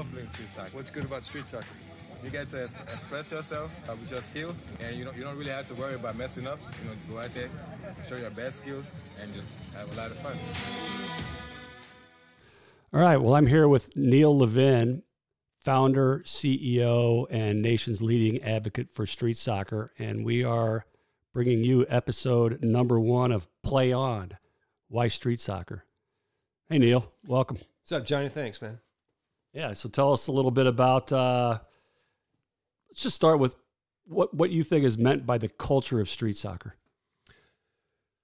love playing street soccer. What's good about street soccer? You get to express yourself uh, with your skill, and you don't you don't really have to worry about messing up. You know, go out there, show your best skills, and just have a lot of fun. All right. Well, I'm here with Neal Levin, founder, CEO, and nation's leading advocate for street soccer, and we are bringing you episode number one of Play On. Why street soccer? Hey, Neal, welcome. What's up, Johnny? Thanks, man. Yeah, so tell us a little bit about. Uh, let's just start with what what you think is meant by the culture of street soccer.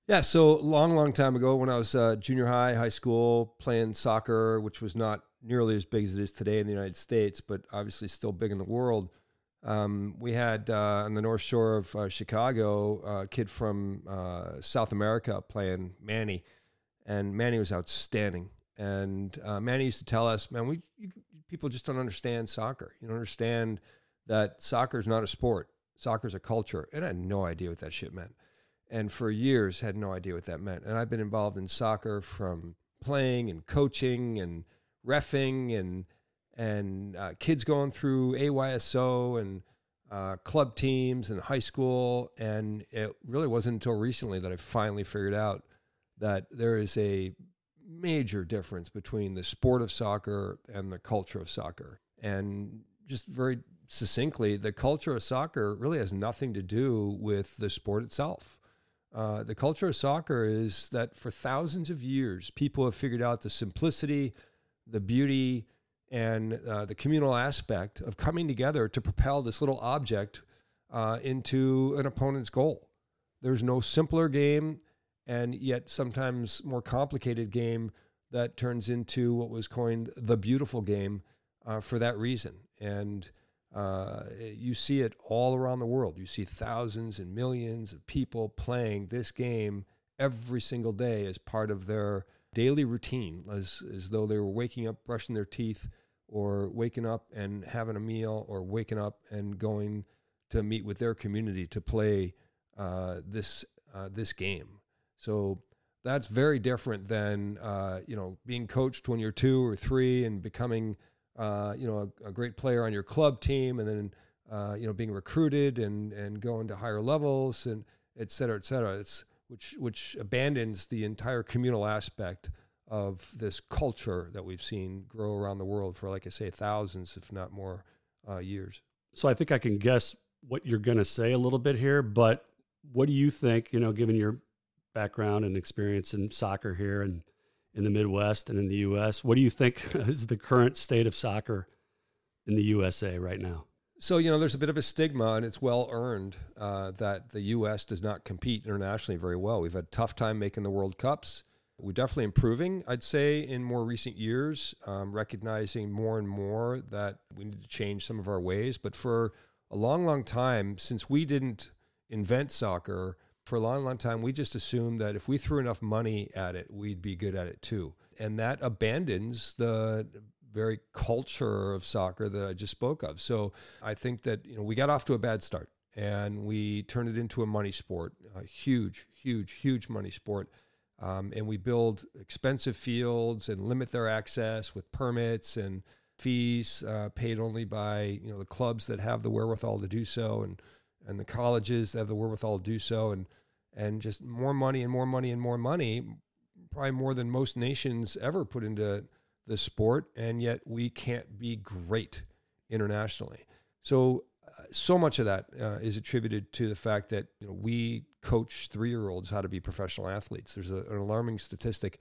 Yeah, so long, long time ago, when I was uh, junior high, high school, playing soccer, which was not nearly as big as it is today in the United States, but obviously still big in the world. Um, we had uh, on the North Shore of uh, Chicago a kid from uh, South America playing Manny, and Manny was outstanding. And uh, Manny used to tell us, "Man, we you, people just don't understand soccer. You don't understand that soccer is not a sport. Soccer is a culture." And I had no idea what that shit meant, and for years had no idea what that meant. And I've been involved in soccer from playing and coaching and refing and and uh, kids going through AYSO and uh, club teams and high school. And it really wasn't until recently that I finally figured out that there is a major difference between the sport of soccer and the culture of soccer. And just very succinctly, the culture of soccer really has nothing to do with the sport itself. Uh, the culture of soccer is that for thousands of years, people have figured out the simplicity, the beauty, and uh, the communal aspect of coming together to propel this little object uh, into an opponent's goal. There's no simpler game, and yet sometimes more complicated game that turns into what was coined the beautiful game uh, for that reason. And uh, you see it all around the world. You see thousands and millions of people playing this game every single day as part of their daily routine, as, as though they were waking up, brushing their teeth, or waking up and having a meal, or waking up and going to meet with their community to play uh, this uh, this game. So that's very different than uh, you know being coached when you're two or three and becoming uh, you know a, a, great player on your club team, and then uh, you know being recruited and and going to higher levels and et cetera, et cetera. It's which which abandons the entire communal aspect of this culture that we've seen grow around the world for, like I say, thousands, if not more, uh, years. So I think I can guess what you're going to say a little bit here, but what do you think? You know, given your background and experience in soccer here and in the Midwest and in the U.S., what do you think is the current state of soccer in the USA right now? So, you know, there's a bit of a stigma, and it's well earned uh, that the U.S. does not compete internationally very well. We've had a tough time making the World Cups. We're definitely improving, I'd say, in more recent years, um, recognizing more and more that we need to change some of our ways. But for a long, long time, since we didn't invent soccer, for a long, long time, we just assumed that if we threw enough money at it, we'd be good at it too. And that abandons the very culture of soccer that I just spoke of. So I think that you know we got off to a bad start and we turned it into a money sport, a huge, huge, huge money sport. Um, and we build expensive fields and limit their access with permits and fees uh, paid only by you know the clubs that have the wherewithal to do so, and and the colleges have the wherewithal to do so, and and just more money and more money and more money, probably more than most nations ever put into the sport, and yet we can't be great internationally. So, uh, so much of that uh, is attributed to the fact that you know, we coach three year olds how to be professional athletes. There's a, an alarming statistic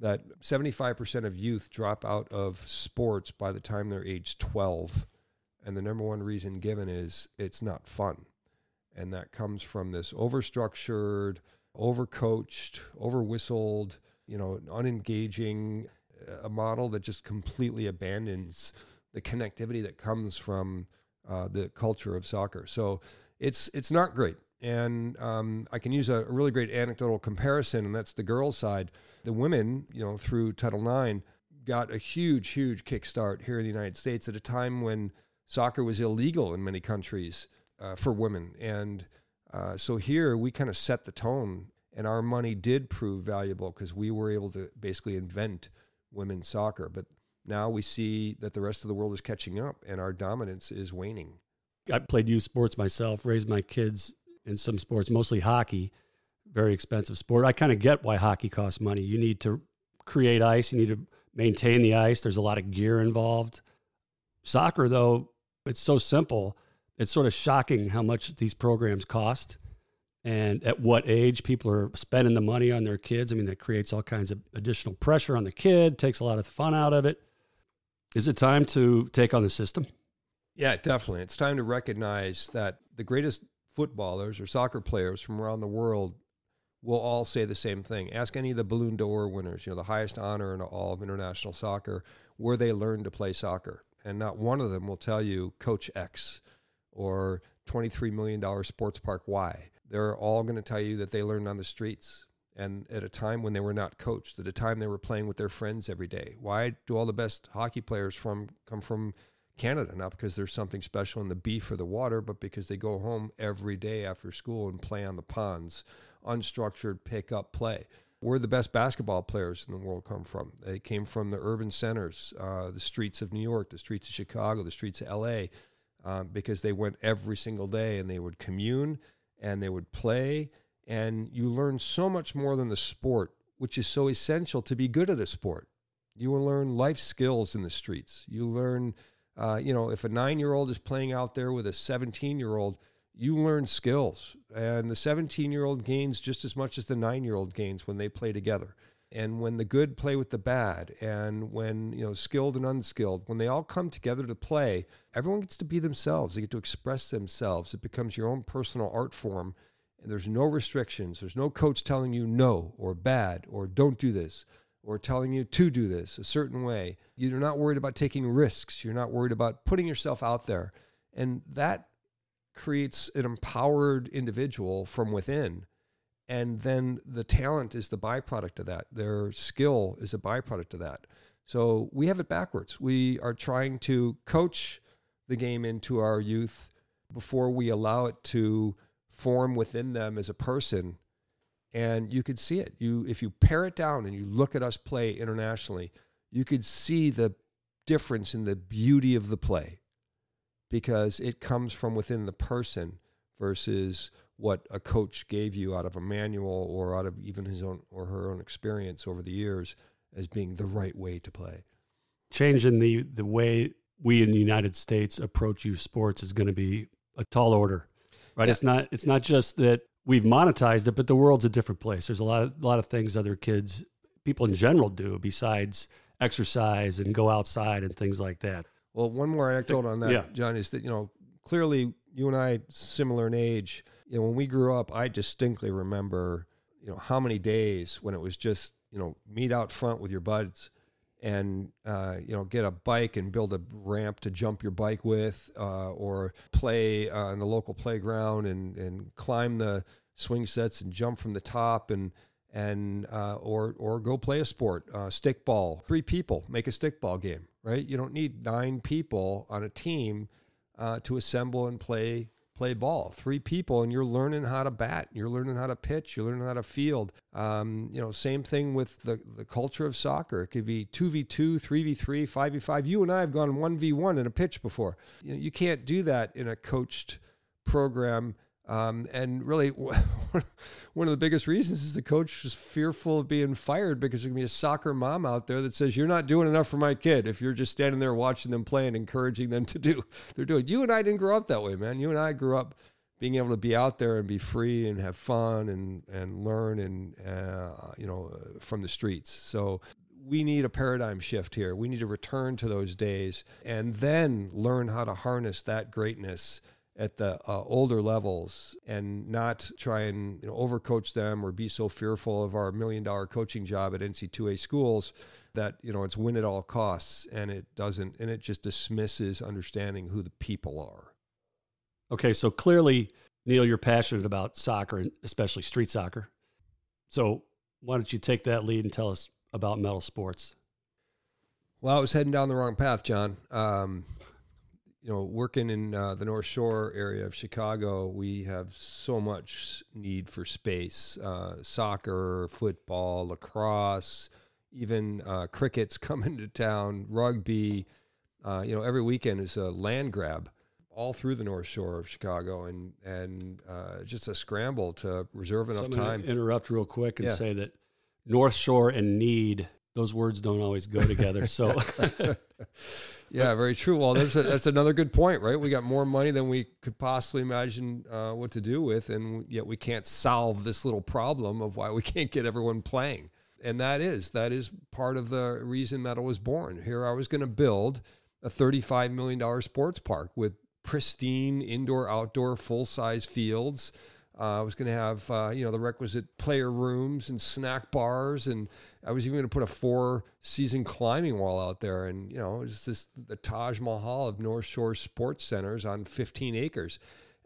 that 75% of youth drop out of sports by the time they're age 12. And the number one reason given is it's not fun. And that comes from this overstructured, overcoached, overwhistled, you know, unengaging a model that just completely abandons the connectivity that comes from uh, the culture of soccer. So it's it's not great. And um, I can use a, really great anecdotal comparison, and that's the girls' side. The women, you know, through Title IX, got a huge, huge kickstart here in the United States at a time when soccer was illegal in many countries uh, for women. And uh, so here we kind of set the tone, and our money did prove valuable because we were able to basically invent women's soccer. But now we see that the rest of the world is catching up and our dominance is waning. I played youth sports myself, raised my kids in some sports, mostly hockey, very expensive sport. I kind of get why hockey costs money. You need to create ice, you need to maintain the ice, there's a lot of gear involved. Soccer, though, it's so simple. It's sort of shocking how much these programs cost and at what age people are spending the money on their kids. I mean, that creates all kinds of additional pressure on the kid, takes a lot of fun out of it. Is it time to take on the system? Yeah, definitely. It's time to recognize that the greatest footballers or soccer players from around the world will all say the same thing. Ask any of the Ballon d'Or winners, you know, the highest honor in all of international soccer, where they learned to play soccer. And not one of them will tell you Coach X or $23 million sports park Y. They're all going to tell you that they learned on the streets and at a time when they were not coached, at a time they were playing with their friends every day. Why do all the best hockey players from come from Canada? Not because there's something special in the beef or the water, but because they go home every day after school and play on the ponds, unstructured pick up play. Where the best basketball players in the world come from? They came from the urban centers, uh, the streets of New York, the streets of Chicago, the streets of LA, um, because they went every single day and they would commune and they would play and you learn so much more than the sport, which is so essential to be good at a sport. You will learn life skills in the streets. You learn, uh, you know, if a nine year old is playing out there with a 17 year old, you learn skills. And the 17 year old gains just as much as the nine year old gains when they play together. And when the good play with the bad, and when, you know, skilled and unskilled, when they all come together to play, everyone gets to be themselves. They get to express themselves. It becomes your own personal art form and there's no restrictions. There's no coach telling you no or bad or don't do this or telling you to do this a certain way. You're not worried about taking risks. You're not worried about putting yourself out there. And that creates an empowered individual from within. And then the talent is the byproduct of that. Their skill is a byproduct of that. So we have it backwards. We are trying to coach the game into our youth before we allow it to form within them as a person and you could see it you if you pare it down and you look at us play internationally you could see the difference in the beauty of the play because it comes from within the person versus what a coach gave you out of a manual or out of even his own or her own experience over the years as being the right way to play changing the the way we in the United States approach youth sports is going to be a tall order right? Yeah. It's not it's not just that we've monetized it, but the world's a different place. There's a lot of, a lot of things other kids, people in general, do besides exercise and go outside and things like that. Well, one more anecdote on that, yeah. John, is that you know clearly you and I similar in age. You know, when we grew up, I distinctly remember you know how many days when it was just you know meet out front with your buds and uh, you know get a bike and build a ramp to jump your bike with, uh, or play uh, in the local playground and and climb the swing sets and jump from the top and and uh, or or go play a sport, uh, stickball. Three people make a stickball game, right? You don't need nine people on a team uh, to assemble and play play ball. Three people, and you're learning how to bat. You're learning how to pitch. You're learning how to field. Um, you know, same thing with the, the culture of soccer. It could be 2v2, 3v3, 5v5. You and I have gone 1v1 in a pitch before. You, know, you can't do that in a coached program um, and really, one of the biggest reasons is the coach is fearful of being fired because there's going to be a soccer mom out there that says, You're not doing enough for my kid if you're just standing there watching them play and encouraging them to do they're doing. You and I didn't grow up that way, man. You and I grew up being able to be out there and be free and have fun and, and learn and, uh, you know, from the streets. So we need a paradigm shift here. We need to return to those days and then learn how to harness that greatness at the uh, older levels and not try and you know, overcoach them or be so fearful of our million dollar coaching job at NCAA schools that you know it's win at all costs and it doesn't and it just dismisses understanding who the people are. Okay, so clearly Neal you're passionate about soccer and especially street soccer. So why don't you take that lead and tell us about Mettle Sports? Well, I was heading down the wrong path, John. Um, you know, working in uh, the North Shore area of Chicago, we have so much need for space: uh, soccer, football, lacrosse, even uh, cricket's coming to town, rugby. Uh, you know, every weekend is a land grab all through the North Shore of Chicago, and and uh, just a scramble to reserve enough So time. Interrupt real quick and Yeah. say that North Shore and need those words don't always go together. So Yeah, very true. Well, that's a, that's another good point, right? We got more money than we could possibly imagine uh, what to do with, and yet we can't solve this little problem of why we can't get everyone playing. And that is that is part of the reason Mettle was born. Here, I was going to build a thirty-five million dollar sports park with pristine indoor, outdoor, full-size fields. Uh, I was going to have uh, you know the requisite player rooms and snack bars, and I was even going to put a four-season climbing wall out there. And you know, it's this the Taj Mahal of North Shore sports centers on 15 acres.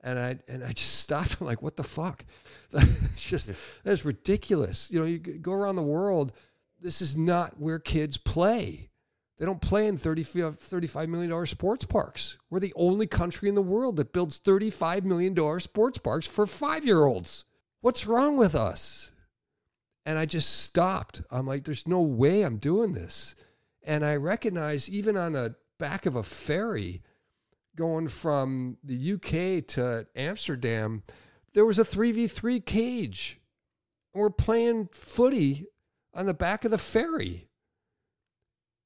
And I and I just stopped. I'm like, what the fuck? That's just that's ridiculous. You know, you go around the world. This is not where kids play. They don't play in 30, $35 million sports parks. We're the only country in the world that builds $35 million sports parks for five year olds. What's wrong with us? And I just stopped. I'm like, there's no way I'm doing this. And I recognize even on a back of a ferry going from the UK to Amsterdam, there was a 3v3 cage. And we're playing footy on the back of the ferry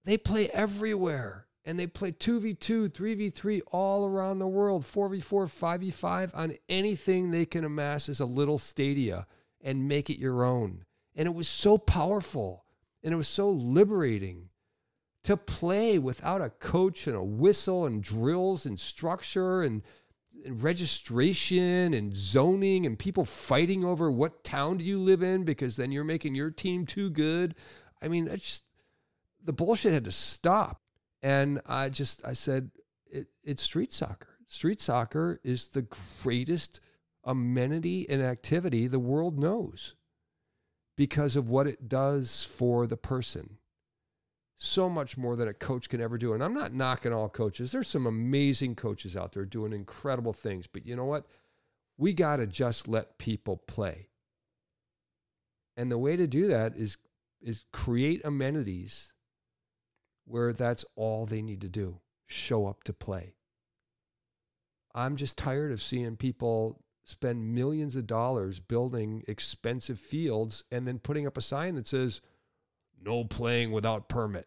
they play everywhere and they play 2v2 3v3 all around the world 4v4 5v5 on anything they can amass as a little stadia and make it your own. And it was so powerful and it was so liberating to play without a coach and a whistle and drills and structure and, and registration and zoning and people fighting over what town do you live in because then you're making your team too good. I mean it's just the bullshit had to stop. And I just I said it, it's street soccer. Street soccer is the greatest amenity and activity the world knows because of what it does for the person. So much more than a coach can ever do. And I'm not knocking all coaches. There's some amazing coaches out there doing incredible things. But you know what? We got to just let people play. And the way to do that is is create amenities where that's all they need to do show up to play. I'm just tired of seeing people spend millions of dollars building expensive fields and then putting up a sign that says, no playing without permit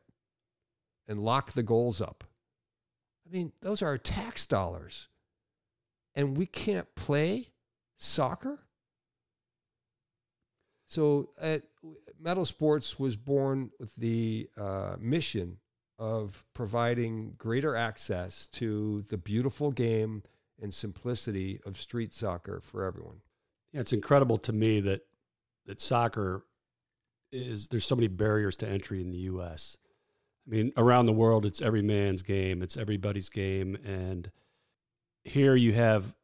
and lock the goals up. I mean, those are tax dollars. And we can't play soccer? So, at, Mettle Sports was born with the uh, mission of providing greater access to the beautiful game and simplicity of street soccer for everyone. Yeah, it's incredible to me that that soccer is there's so many barriers to entry in the U.S. I mean, around the world, it's every man's game, it's everybody's game, and here you have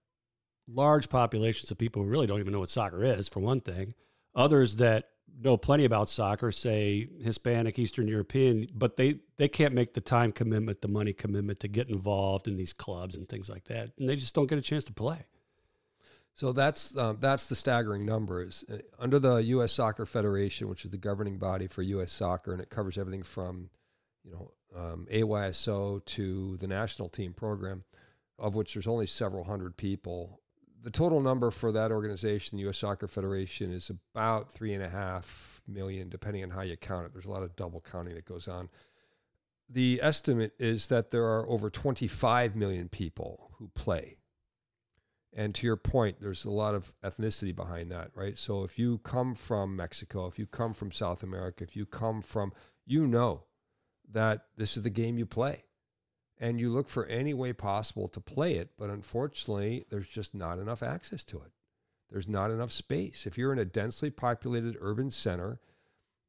large populations of people who really don't even know what soccer is, for one thing. Others that know plenty about soccer, say Hispanic, Eastern European, but they they can't make the time commitment, the money commitment to get involved in these clubs and things like that, and they just don't get a chance to play. So that's um, that's the staggering numbers uh, under the U.S. Soccer Federation, which is the governing body for U.S. soccer, and it covers everything from, you know, um, AYSO to the national team program, of which there's only several hundred people. The total number for that organization, the U.S. Soccer Federation, is about three and a half million, depending on how you count it. There's a lot of double counting that goes on. The estimate is that there are over 25 million people who play. And to your point, there's a lot of ethnicity behind that, right? So if you come from Mexico, if you come from South America, if you come from, you know that this is the game you play. And you look for any way possible to play it. But unfortunately, there's just not enough access to it. There's not enough space. If you're in a densely populated urban center,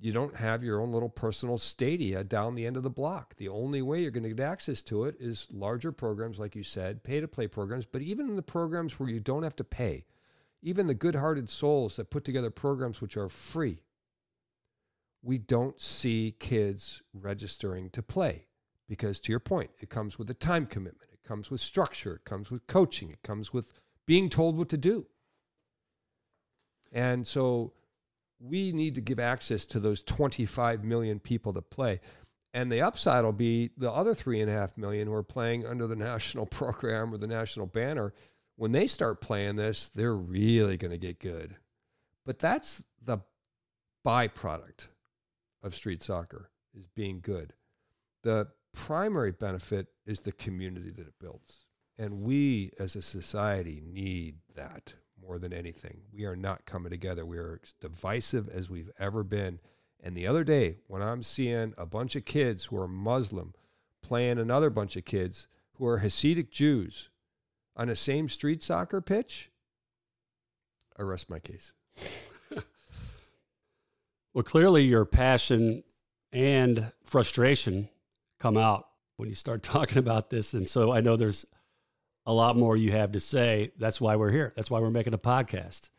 you don't have your own little personal stadia down the end of the block. The only way you're going to get access to it is larger programs, like you said, pay to play programs. But even in the programs where you don't have to pay, even the good hearted souls that put together programs which are free, we don't see kids registering to play because, to your point, it comes with a time commitment, it comes with structure, it comes with coaching, it comes with being told what to do. And so we need to give access to those 25 million people to play. And the upside will be the other three and a half million who are playing under the national program or the national banner. When they start playing this, they're really going to get good. But that's the byproduct of street soccer is being good. The primary benefit is the community that it builds. And we as a society need that more than anything. We are not coming together. We are as divisive as we've ever been. And the other day, when I'm seeing a bunch of kids who are Muslim playing another bunch of kids who are Hasidic Jews on the same street soccer pitch, I rest my case. well, clearly your passion and frustration come out when you start talking about this. And so I know there's a lot more you have to say. That's why we're here. That's why we're making a podcast.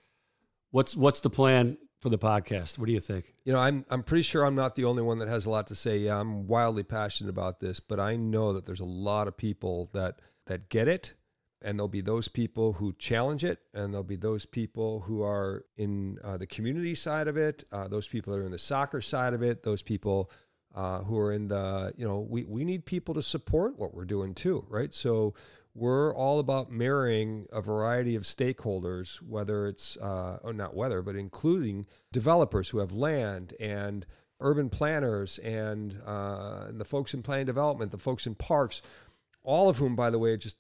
What's what's the plan for the podcast? What do you think? You know, I'm I'm pretty sure I'm not the only one that has a lot to say. Yeah, I'm wildly passionate about this, but I know that there's a lot of people that that get it and there'll be those people who challenge it, and there'll be those people who are in uh, the community side of it, uh, those people that are in the soccer side of it, those people uh, who are in the, you know, we, we need people to support what we're doing too, right? So we're all about marrying a variety of stakeholders, whether it's, uh, oh, not whether, but including developers who have land and urban planners and, uh, and the folks in planning development, the folks in parks, all of whom, by the way, just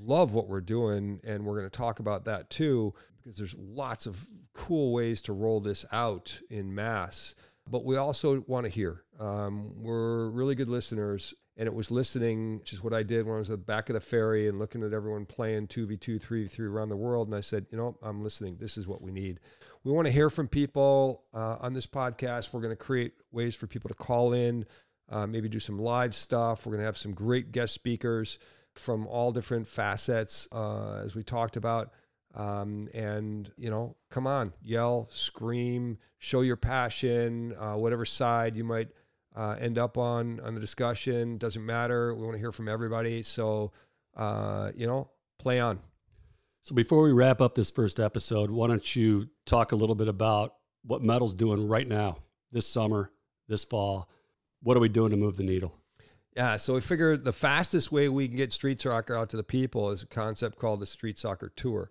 love what we're doing. And we're going to talk about that too, because there's lots of cool ways to roll this out in mass. But we also want to hear. Um, we're really good listeners and it was listening, which is what I did when I was at the back of the ferry and looking at everyone playing 2v2, 3v3 around the world. And I said, you know, I'm listening. This is what we need. We want to hear from people uh, on this podcast. We're going to create ways for people to call in, uh, maybe do some live stuff. We're going to have some great guest speakers from all different facets, uh, as we talked about. Um, and, you know, come on, yell, scream, show your passion, uh, whatever side you might uh, end up on on the discussion. Doesn't matter. We want to hear from everybody. So, uh, you know, play on. So before we wrap up this first episode, why don't you talk a little bit about what Mettle's doing right now, this summer, this fall? What are we doing to move the needle? Yeah, so we figured the fastest way we can get street soccer out to the people is a concept called the Street Soccer Tour.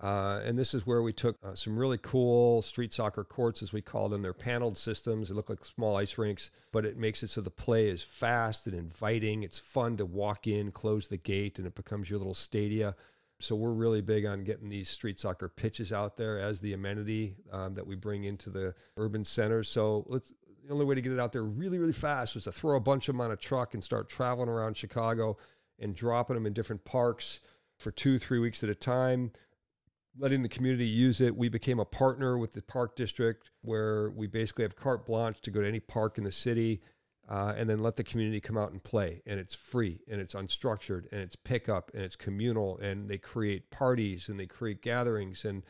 Uh, and this is where we took uh, some really cool street soccer courts, as we call them. They're paneled systems. They look like small ice rinks, but it makes it so the play is fast and inviting. It's fun to walk in, close the gate, and it becomes your little stadia. So we're really big on getting these street soccer pitches out there as the amenity um, that we bring into the urban centers. So. The only way to get it out there really, really fast was to throw a bunch of them on a truck and start traveling around Chicago and dropping them in different parks for two, three weeks at a time letting the community use it. We became a partner with the park district where we basically have carte blanche to go to any park in the city uh, and then let the community come out and play. And it's free and it's unstructured and it's pickup and it's communal and they create parties and they create gatherings and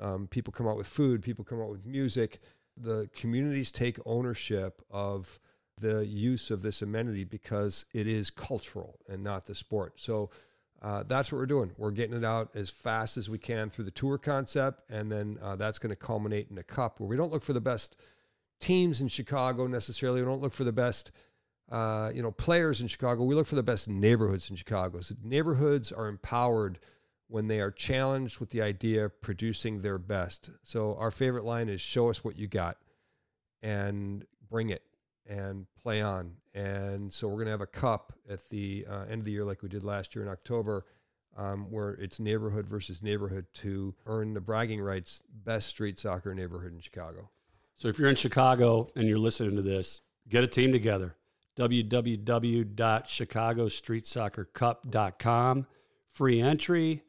um, people come out with food, people come out with music. The communities take ownership of the use of this amenity because it is cultural and not the sport. So uh, that's what we're doing. We're getting it out as fast as we can through the tour concept, and then uh, that's going to culminate in a cup where we don't look for the best teams in Chicago necessarily. We don't look for the best, uh, you know, players in Chicago. We look for the best neighborhoods in Chicago. So neighborhoods are empowered when they are challenged with the idea of producing their best. So our favorite line is "Show us what you got," and bring it and play on. And so we're going to have a cup at the uh, end of the year, like we did last year in October, um, where it's neighborhood versus neighborhood to earn the bragging rights best street soccer neighborhood in Chicago. So if you're in Chicago and you're listening to this, get a team together. www.chicagostreetsoccercup.com. Free entry,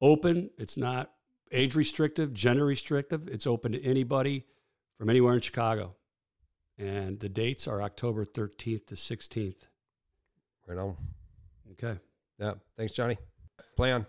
open. It's not age restrictive, gender restrictive. It's open to anybody from anywhere in Chicago and the dates are October 13th to 16th. Right on. Okay. Yeah. Thanks, Johnny. Play on.